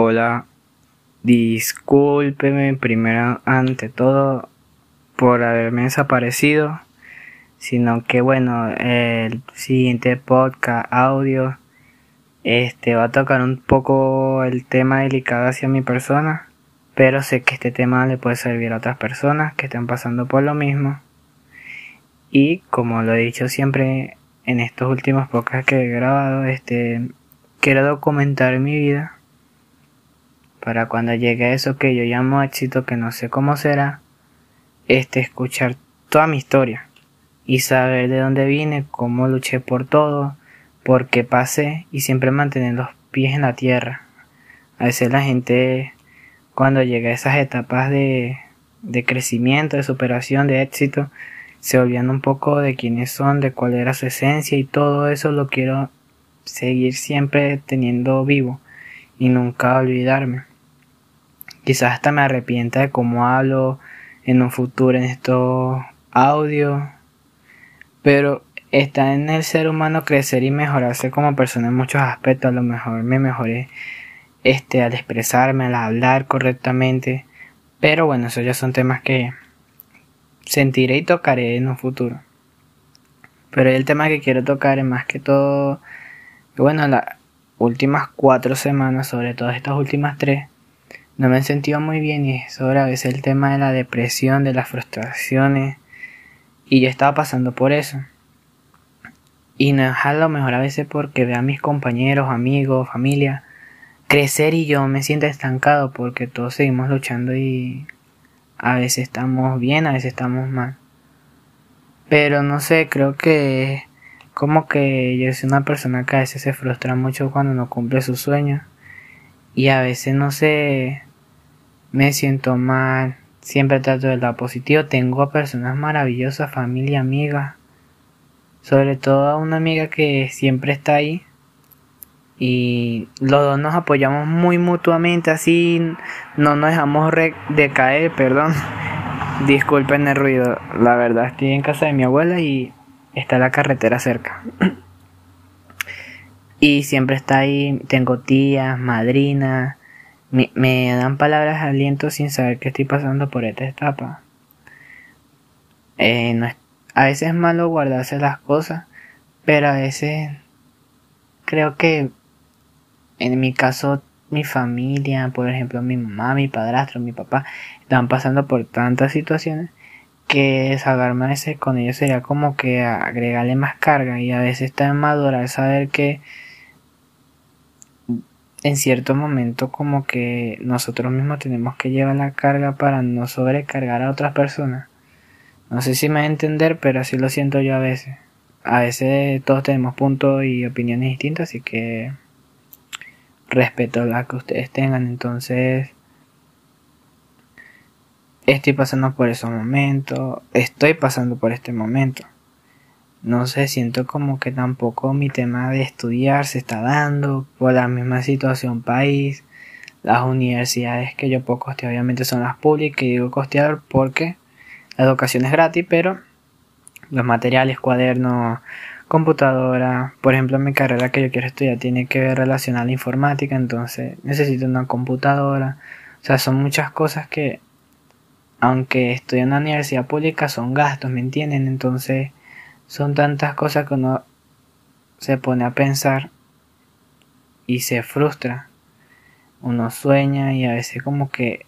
Hola, discúlpeme primero ante todo por haberme desaparecido, sino que bueno, el siguiente podcast audio este va a tocar un poco el tema delicado hacia mi persona, pero sé que este tema le puede servir a otras personas que están pasando por lo mismo. Y como lo he dicho siempre en estos últimos podcasts que he grabado, este quiero documentar mi vida para cuando llegue a eso que yo llamo éxito, que no sé cómo será, este escuchar toda mi historia y saber de dónde vine, cómo luché por todo, por qué pasé y siempre mantener los pies en la tierra. A veces la gente cuando llega a esas etapas de, de crecimiento, de superación, de éxito, se olvidan un poco de quiénes son, de cuál era su esencia y todo eso lo quiero seguir siempre teniendo vivo y nunca olvidarme. Quizás hasta me arrepienta de cómo hablo en un futuro en estos audios. Pero está en el ser humano crecer y mejorarse como persona en muchos aspectos. A lo mejor me mejoré este, al expresarme, al hablar correctamente. Pero bueno, esos ya son temas que sentiré y tocaré en un futuro. Pero el tema que quiero tocar es más que todo, bueno, las últimas cuatro semanas, sobre todo estas últimas tres, no me he sentido muy bien y sobre a veces el tema de la depresión, de las frustraciones y yo estaba pasando por eso. Y no es a lo mejor a veces porque veo a mis compañeros, amigos, familia crecer y yo me siento estancado porque todos seguimos luchando y a veces estamos bien, a veces estamos mal. Pero no sé, creo que como que yo soy una persona que a veces se frustra mucho cuando no cumple sus sueños y a veces no sé me siento mal, siempre trato de lado positivo, tengo a personas maravillosas, familia, amigas, sobre todo a una amiga que siempre está ahí. Y los dos nos apoyamos muy mutuamente, así no nos dejamos decaer, perdón. Disculpen el ruido, la verdad estoy en casa de mi abuela y está la carretera cerca. y siempre está ahí, tengo tías, madrinas, me, me dan palabras de aliento sin saber que estoy pasando por esta etapa. Eh, no a veces es malo guardarse las cosas, pero a veces creo que en mi caso mi familia, por ejemplo mi mamá, mi padrastro, mi papá, están pasando por tantas situaciones que desahogarme a veces con ellos sería como que agregarle más carga y a veces está en madurar saber que en cierto momento como que nosotros mismos tenemos que llevar la carga para no sobrecargar a otras personas. No sé si me va a entender, pero así lo siento yo a veces. A veces todos tenemos puntos y opiniones distintas, así que respeto la que ustedes tengan. Entonces, estoy pasando por ese momento, estoy pasando por este momento no sé, siento como que tampoco mi tema de estudiar se está dando por la misma situación país. Las universidades que yo puedo costear obviamente son las públicas y digo costear porque la educación es gratis, pero los materiales, cuadernos, computadora, por ejemplo mi carrera que yo quiero estudiar tiene que ver relacionada a la informática, entonces necesito una computadora. O sea, son muchas cosas que aunque estoy en una universidad pública son gastos, ¿me entienden? Entonces son tantas cosas que uno se pone a pensar y se frustra. Uno sueña y a veces como que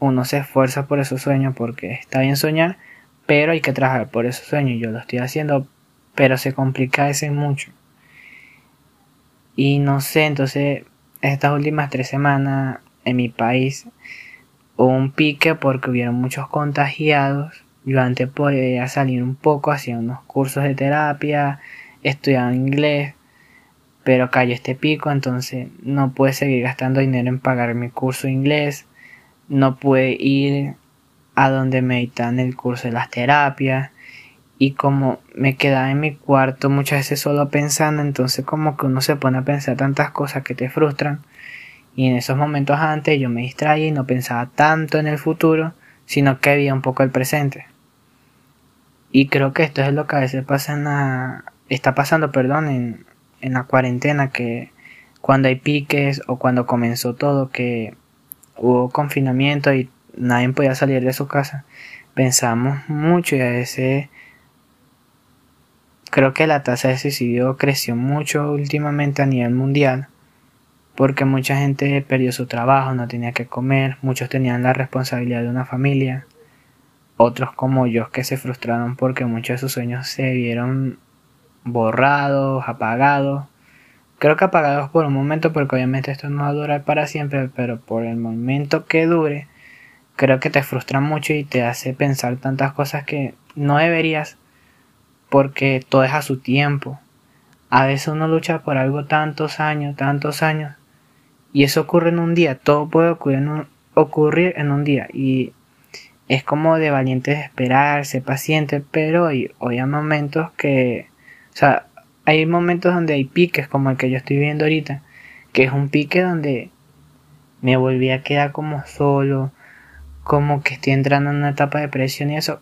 uno se esfuerza por esos sueños porque está bien soñar, pero hay que trabajar por esos sueños. Yo lo estoy haciendo, pero se complica veces mucho. Y no sé, entonces estas últimas tres semanas en mi país hubo un pique porque hubieron muchos contagiados yo antes podía salir un poco, hacía unos cursos de terapia, estudiaba inglés, pero cayó este pico, entonces no pude seguir gastando dinero en pagar mi curso de inglés, no pude ir a donde me dictan el curso de las terapias, y como me quedaba en mi cuarto muchas veces solo pensando, entonces como que uno se pone a pensar tantas cosas que te frustran, y en esos momentos antes yo me distraía y no pensaba tanto en el futuro, sino que había un poco el presente. Y creo que esto es lo que a veces pasa en la, está pasando, perdón, en, en la cuarentena, que cuando hay piques o cuando comenzó todo que hubo confinamiento y nadie podía salir de su casa, pensamos mucho y a veces creo que la tasa de suicidio creció mucho últimamente a nivel mundial porque mucha gente perdió su trabajo, no tenía que comer, muchos tenían la responsabilidad de una familia, otros como yo que se frustraron porque muchos de sus sueños se vieron borrados, apagados. Creo que apagados por un momento porque obviamente esto no va a durar para siempre, pero por el momento que dure, creo que te frustra mucho y te hace pensar tantas cosas que no deberías porque todo es a su tiempo. A veces uno lucha por algo tantos años, tantos años y eso ocurre en un día, todo puede ocurrir en un, ocurrir en un día. Y es como de valiente de esperar, ser paciente, pero hoy, hoy hay momentos que, o sea, hay momentos donde hay piques como el que yo estoy viendo ahorita, que es un pique donde me volví a quedar como solo, como que estoy entrando en una etapa de presión y eso,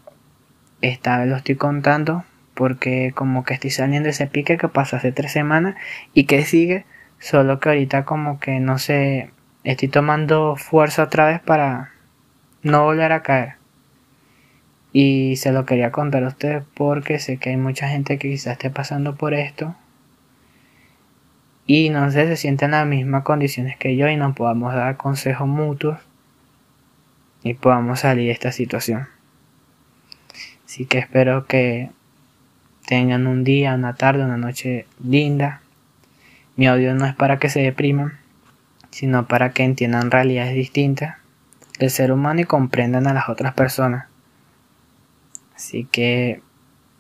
esta vez lo estoy contando porque como que estoy saliendo de ese pique que pasó hace tres semanas y que sigue Solo que ahorita como que no sé, estoy tomando fuerza otra vez para no volver a caer. Y se lo quería contar a ustedes porque sé que hay mucha gente que quizás esté pasando por esto. Y no sé, se sienten en las mismas condiciones que yo y nos podamos dar consejos mutuos. Y podamos salir de esta situación. Así que espero que tengan un día, una tarde, una noche linda mi audio no es para que se depriman, sino para que entiendan realidades distintas del ser humano y comprendan a las otras personas. Así que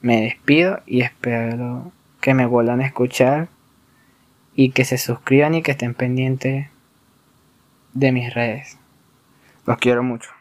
me despido y espero que me vuelvan a escuchar y que se suscriban y que estén pendientes de mis redes. Los quiero mucho.